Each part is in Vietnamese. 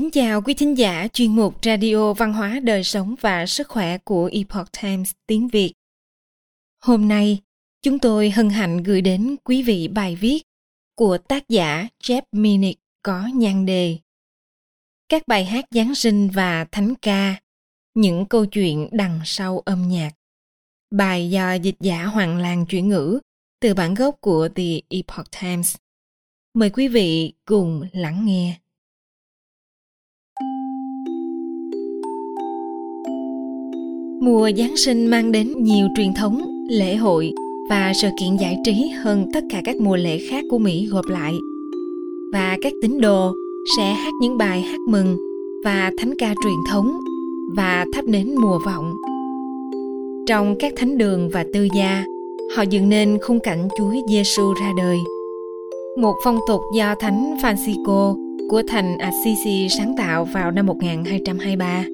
Kính chào quý thính giả chuyên mục Radio Văn hóa Đời sống và Sức khỏe của Epoch Times tiếng Việt. Hôm nay, chúng tôi hân hạnh gửi đến quý vị bài viết của tác giả Jeff Minnick có nhan đề Các bài hát Giáng sinh và Thánh ca, những câu chuyện đằng sau âm nhạc. Bài do dịch giả Hoàng Lan chuyển ngữ từ bản gốc của The Epoch Times. Mời quý vị cùng lắng nghe. Mùa Giáng sinh mang đến nhiều truyền thống, lễ hội và sự kiện giải trí hơn tất cả các mùa lễ khác của Mỹ gộp lại. Và các tín đồ sẽ hát những bài hát mừng và thánh ca truyền thống và thắp nến mùa vọng. Trong các thánh đường và tư gia, họ dựng nên khung cảnh Chúa Giêsu ra đời. Một phong tục do Thánh Francisco của thành Assisi sáng tạo vào năm 1223.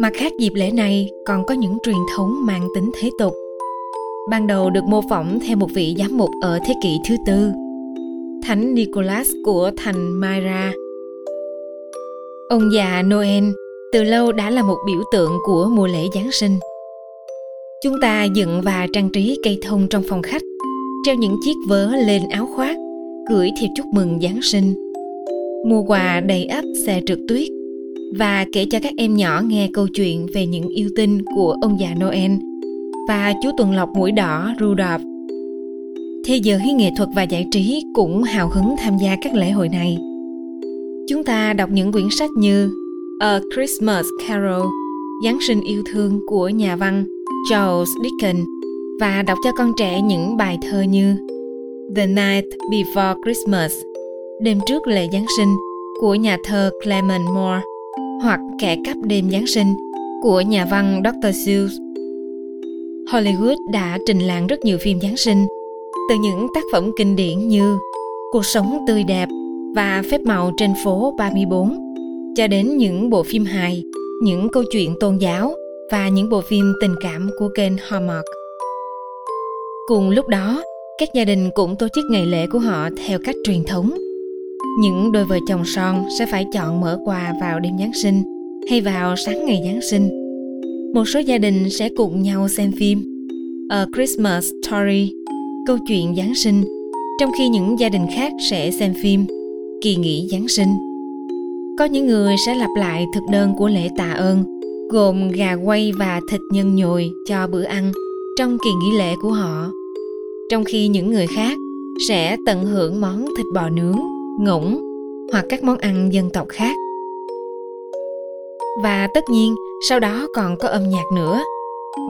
Mặt khác dịp lễ này còn có những truyền thống mang tính thế tục. Ban đầu được mô phỏng theo một vị giám mục ở thế kỷ thứ tư, Thánh Nicholas của thành Myra. Ông già Noel từ lâu đã là một biểu tượng của mùa lễ Giáng sinh. Chúng ta dựng và trang trí cây thông trong phòng khách, treo những chiếc vớ lên áo khoác, gửi thiệp chúc mừng Giáng sinh. Mua quà đầy ắp xe trượt tuyết và kể cho các em nhỏ nghe câu chuyện về những yêu tinh của ông già Noel và chú tuần lộc mũi đỏ Rudolph. Thế giới nghệ thuật và giải trí cũng hào hứng tham gia các lễ hội này. Chúng ta đọc những quyển sách như A Christmas Carol, Giáng sinh yêu thương của nhà văn Charles Dickens và đọc cho con trẻ những bài thơ như The Night Before Christmas, đêm trước lễ Giáng sinh của nhà thơ Clement Moore hoặc Kẻ cắp đêm Giáng sinh của nhà văn Dr. Seuss. Hollywood đã trình làng rất nhiều phim Giáng sinh, từ những tác phẩm kinh điển như Cuộc sống tươi đẹp và Phép màu trên phố 34, cho đến những bộ phim hài, những câu chuyện tôn giáo và những bộ phim tình cảm của kênh Hallmark. Cùng lúc đó, các gia đình cũng tổ chức ngày lễ của họ theo cách truyền thống những đôi vợ chồng son sẽ phải chọn mở quà vào đêm Giáng sinh hay vào sáng ngày Giáng sinh. Một số gia đình sẽ cùng nhau xem phim A Christmas Story, câu chuyện Giáng sinh, trong khi những gia đình khác sẽ xem phim Kỳ nghỉ Giáng sinh. Có những người sẽ lặp lại thực đơn của lễ tạ ơn, gồm gà quay và thịt nhân nhồi cho bữa ăn trong kỳ nghỉ lễ của họ. Trong khi những người khác sẽ tận hưởng món thịt bò nướng ngỗng hoặc các món ăn dân tộc khác. Và tất nhiên, sau đó còn có âm nhạc nữa,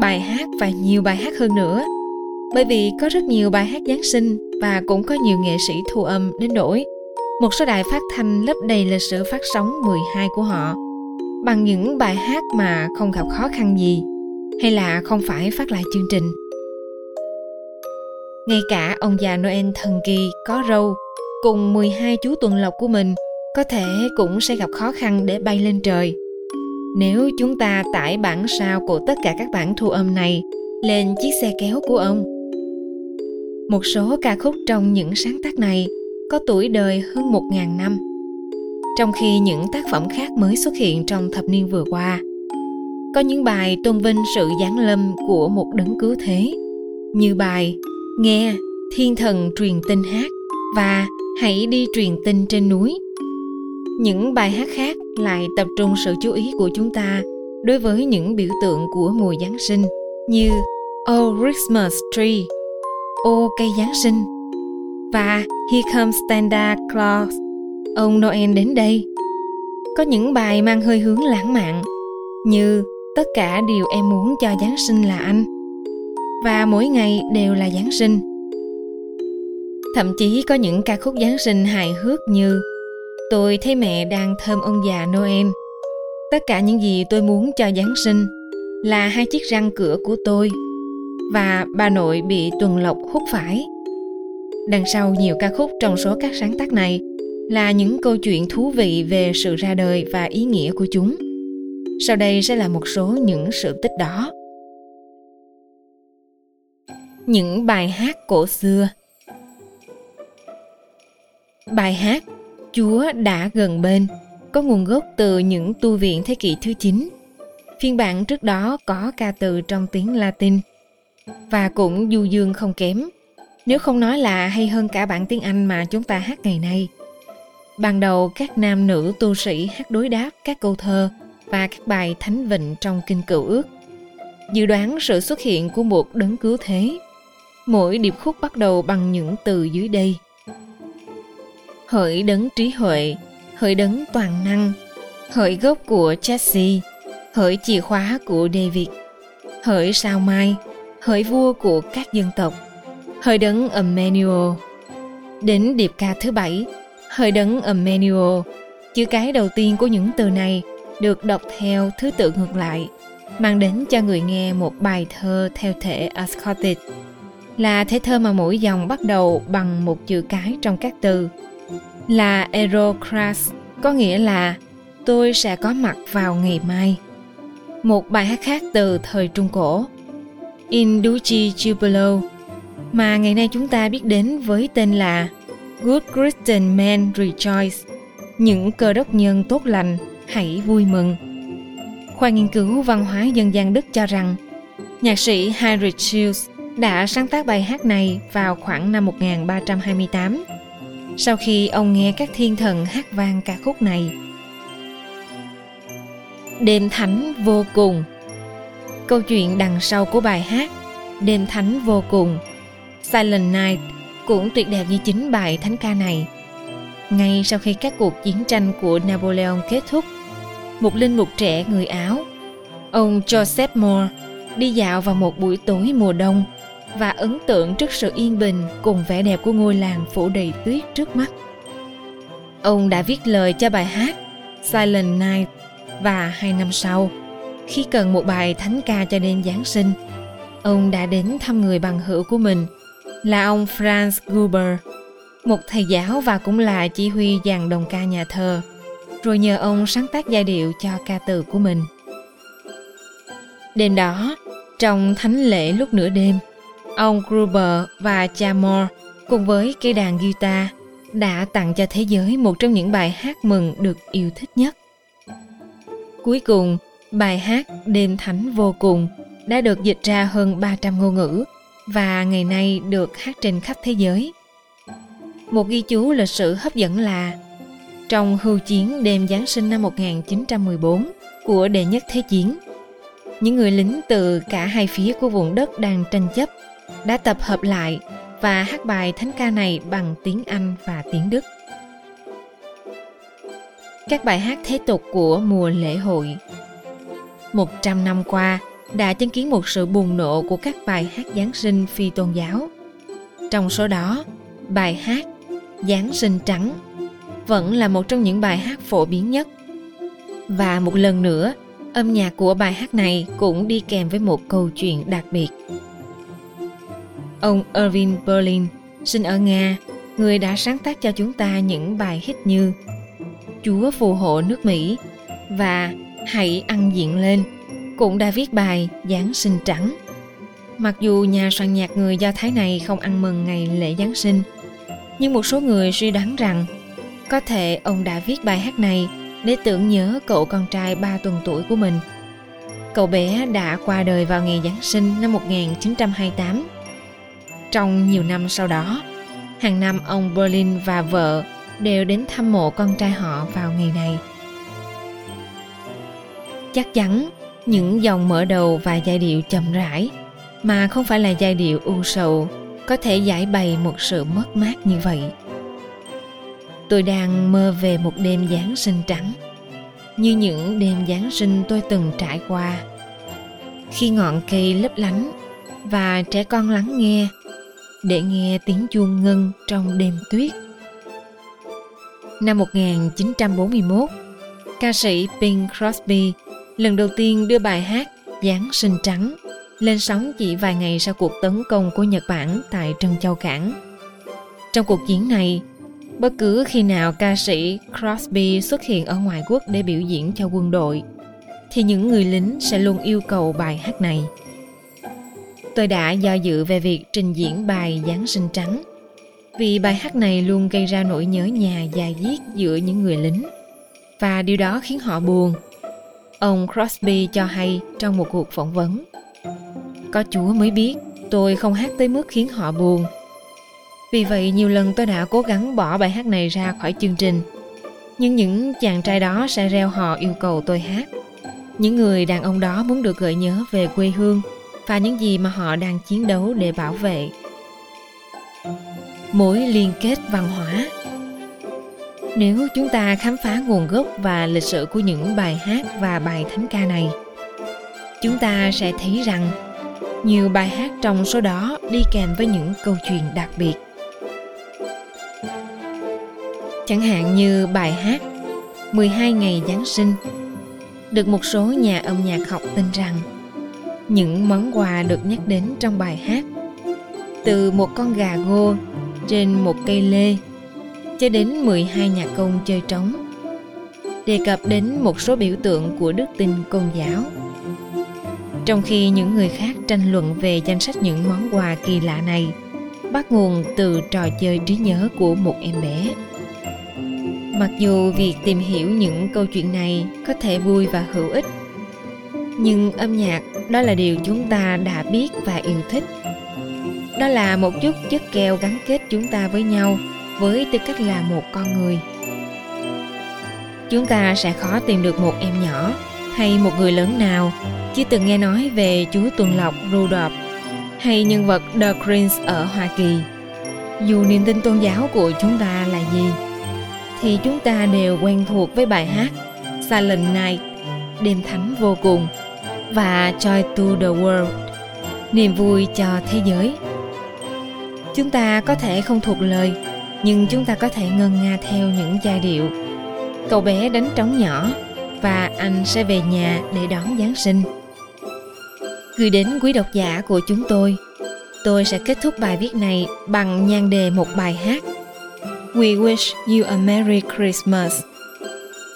bài hát và nhiều bài hát hơn nữa. Bởi vì có rất nhiều bài hát Giáng sinh và cũng có nhiều nghệ sĩ thu âm đến nỗi một số đài phát thanh lấp đầy lịch sử phát sóng 12 của họ. Bằng những bài hát mà không gặp khó khăn gì, hay là không phải phát lại chương trình. Ngay cả ông già Noel thần kỳ có râu cùng 12 chú tuần lộc của mình có thể cũng sẽ gặp khó khăn để bay lên trời. Nếu chúng ta tải bản sao của tất cả các bản thu âm này lên chiếc xe kéo của ông. Một số ca khúc trong những sáng tác này có tuổi đời hơn 1.000 năm, trong khi những tác phẩm khác mới xuất hiện trong thập niên vừa qua. Có những bài tôn vinh sự giáng lâm của một đấng cứu thế, như bài Nghe Thiên Thần truyền tin hát và hãy đi truyền tin trên núi. Những bài hát khác lại tập trung sự chú ý của chúng ta đối với những biểu tượng của mùa giáng sinh như oh christmas tree. Ô cây giáng sinh. Và here comes santa claus. Ông noel đến đây. Có những bài mang hơi hướng lãng mạn như tất cả điều em muốn cho giáng sinh là anh. Và mỗi ngày đều là giáng sinh. Thậm chí có những ca khúc Giáng sinh hài hước như Tôi thấy mẹ đang thơm ông già Noel. Tất cả những gì tôi muốn cho Giáng sinh là hai chiếc răng cửa của tôi và bà nội bị tuần lộc hút phải. Đằng sau nhiều ca khúc trong số các sáng tác này là những câu chuyện thú vị về sự ra đời và ý nghĩa của chúng. Sau đây sẽ là một số những sự tích đó. Những bài hát cổ xưa Bài hát Chúa đã gần bên có nguồn gốc từ những tu viện thế kỷ thứ 9. Phiên bản trước đó có ca từ trong tiếng Latin và cũng du dương không kém, nếu không nói là hay hơn cả bản tiếng Anh mà chúng ta hát ngày nay. Ban đầu các nam nữ tu sĩ hát đối đáp các câu thơ và các bài thánh vịnh trong kinh cựu ước. Dự đoán sự xuất hiện của một đấng cứu thế. Mỗi điệp khúc bắt đầu bằng những từ dưới đây. Hỡi đấng trí huệ, hỡi đấng toàn năng, hỡi gốc của Jesse, hỡi chìa khóa của David, hỡi sao mai, hỡi vua của các dân tộc, hỡi đấng Emmanuel. Đến điệp ca thứ bảy, hỡi đấng Emmanuel, chữ cái đầu tiên của những từ này được đọc theo thứ tự ngược lại, mang đến cho người nghe một bài thơ theo thể Ascotic, là thể thơ mà mỗi dòng bắt đầu bằng một chữ cái trong các từ, là Erocras, có nghĩa là tôi sẽ có mặt vào ngày mai. Một bài hát khác từ thời Trung Cổ, Induci Jubilo, mà ngày nay chúng ta biết đến với tên là Good Christian Men Rejoice, những cơ đốc nhân tốt lành hãy vui mừng. Khoa nghiên cứu văn hóa dân gian Đức cho rằng nhạc sĩ Heinrich Schulz đã sáng tác bài hát này vào khoảng năm 1328 sau khi ông nghe các thiên thần hát vang ca khúc này. Đêm thánh vô cùng Câu chuyện đằng sau của bài hát Đêm thánh vô cùng Silent Night cũng tuyệt đẹp như chính bài thánh ca này. Ngay sau khi các cuộc chiến tranh của Napoleon kết thúc, một linh mục trẻ người Áo, ông Joseph Moore đi dạo vào một buổi tối mùa đông và ấn tượng trước sự yên bình cùng vẻ đẹp của ngôi làng phủ đầy tuyết trước mắt. Ông đã viết lời cho bài hát Silent Night và hai năm sau, khi cần một bài thánh ca cho đêm Giáng sinh, ông đã đến thăm người bằng hữu của mình là ông Franz Gruber, một thầy giáo và cũng là chỉ huy dàn đồng ca nhà thờ, rồi nhờ ông sáng tác giai điệu cho ca từ của mình. Đêm đó, trong thánh lễ lúc nửa đêm, ông Gruber và cha Moore cùng với cây đàn guitar đã tặng cho thế giới một trong những bài hát mừng được yêu thích nhất. Cuối cùng, bài hát Đêm Thánh Vô Cùng đã được dịch ra hơn 300 ngôn ngữ và ngày nay được hát trên khắp thế giới. Một ghi chú lịch sử hấp dẫn là trong hưu chiến đêm Giáng sinh năm 1914 của đệ nhất thế chiến, những người lính từ cả hai phía của vùng đất đang tranh chấp đã tập hợp lại và hát bài thánh ca này bằng tiếng Anh và tiếng Đức. Các bài hát thế tục của mùa lễ hội 100 năm qua, đã chứng kiến một sự bùng nổ của các bài hát Giáng sinh phi tôn giáo. Trong số đó, bài hát Giáng sinh trắng vẫn là một trong những bài hát phổ biến nhất. Và một lần nữa, âm nhạc của bài hát này cũng đi kèm với một câu chuyện đặc biệt. Ông Irving Berlin, sinh ở Nga, người đã sáng tác cho chúng ta những bài hit như Chúa phù hộ nước Mỹ và Hãy ăn diện lên cũng đã viết bài Giáng sinh trắng. Mặc dù nhà soạn nhạc người Do Thái này không ăn mừng ngày lễ Giáng sinh, nhưng một số người suy đoán rằng có thể ông đã viết bài hát này để tưởng nhớ cậu con trai 3 tuần tuổi của mình. Cậu bé đã qua đời vào ngày Giáng sinh năm 1928. Trong nhiều năm sau đó, hàng năm ông Berlin và vợ đều đến thăm mộ con trai họ vào ngày này. Chắc chắn những dòng mở đầu và giai điệu chậm rãi mà không phải là giai điệu u sầu có thể giải bày một sự mất mát như vậy tôi đang mơ về một đêm giáng sinh trắng như những đêm giáng sinh tôi từng trải qua khi ngọn cây lấp lánh và trẻ con lắng nghe để nghe tiếng chuông ngân trong đêm tuyết. Năm 1941, ca sĩ Bing Crosby lần đầu tiên đưa bài hát Giáng sinh trắng lên sóng chỉ vài ngày sau cuộc tấn công của Nhật Bản tại Trân Châu Cảng. Trong cuộc chiến này, bất cứ khi nào ca sĩ Crosby xuất hiện ở ngoại quốc để biểu diễn cho quân đội, thì những người lính sẽ luôn yêu cầu bài hát này. Tôi đã do dự về việc trình diễn bài Giáng sinh trắng, vì bài hát này luôn gây ra nỗi nhớ nhà dài diết giữa những người lính và điều đó khiến họ buồn. Ông Crosby cho hay trong một cuộc phỏng vấn. Có Chúa mới biết tôi không hát tới mức khiến họ buồn. Vì vậy nhiều lần tôi đã cố gắng bỏ bài hát này ra khỏi chương trình. Nhưng những chàng trai đó sẽ reo hò yêu cầu tôi hát. Những người đàn ông đó muốn được gợi nhớ về quê hương và những gì mà họ đang chiến đấu để bảo vệ. Mối liên kết văn hóa nếu chúng ta khám phá nguồn gốc và lịch sử của những bài hát và bài thánh ca này, chúng ta sẽ thấy rằng nhiều bài hát trong số đó đi kèm với những câu chuyện đặc biệt chẳng hạn như bài hát 12 ngày Giáng sinh, được một số nhà âm nhạc học tin rằng những món quà được nhắc đến trong bài hát. Từ một con gà gô trên một cây lê cho đến 12 nhà công chơi trống, đề cập đến một số biểu tượng của đức tin công giáo. Trong khi những người khác tranh luận về danh sách những món quà kỳ lạ này, bắt nguồn từ trò chơi trí nhớ của một em bé. Mặc dù việc tìm hiểu những câu chuyện này có thể vui và hữu ích nhưng âm nhạc đó là điều chúng ta đã biết và yêu thích. Đó là một chút chất keo gắn kết chúng ta với nhau với tư cách là một con người. Chúng ta sẽ khó tìm được một em nhỏ hay một người lớn nào chưa từng nghe nói về chú tuần lộc Rudolph hay nhân vật The Prince ở Hoa Kỳ. Dù niềm tin tôn giáo của chúng ta là gì, thì chúng ta đều quen thuộc với bài hát Silent Night, đêm thánh vô cùng và Joy to the World, niềm vui cho thế giới. Chúng ta có thể không thuộc lời, nhưng chúng ta có thể ngân nga theo những giai điệu. Cậu bé đánh trống nhỏ và anh sẽ về nhà để đón Giáng sinh. Gửi đến quý độc giả của chúng tôi, tôi sẽ kết thúc bài viết này bằng nhan đề một bài hát. We wish you a Merry Christmas.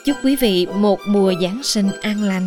Chúc quý vị một mùa Giáng sinh an lành.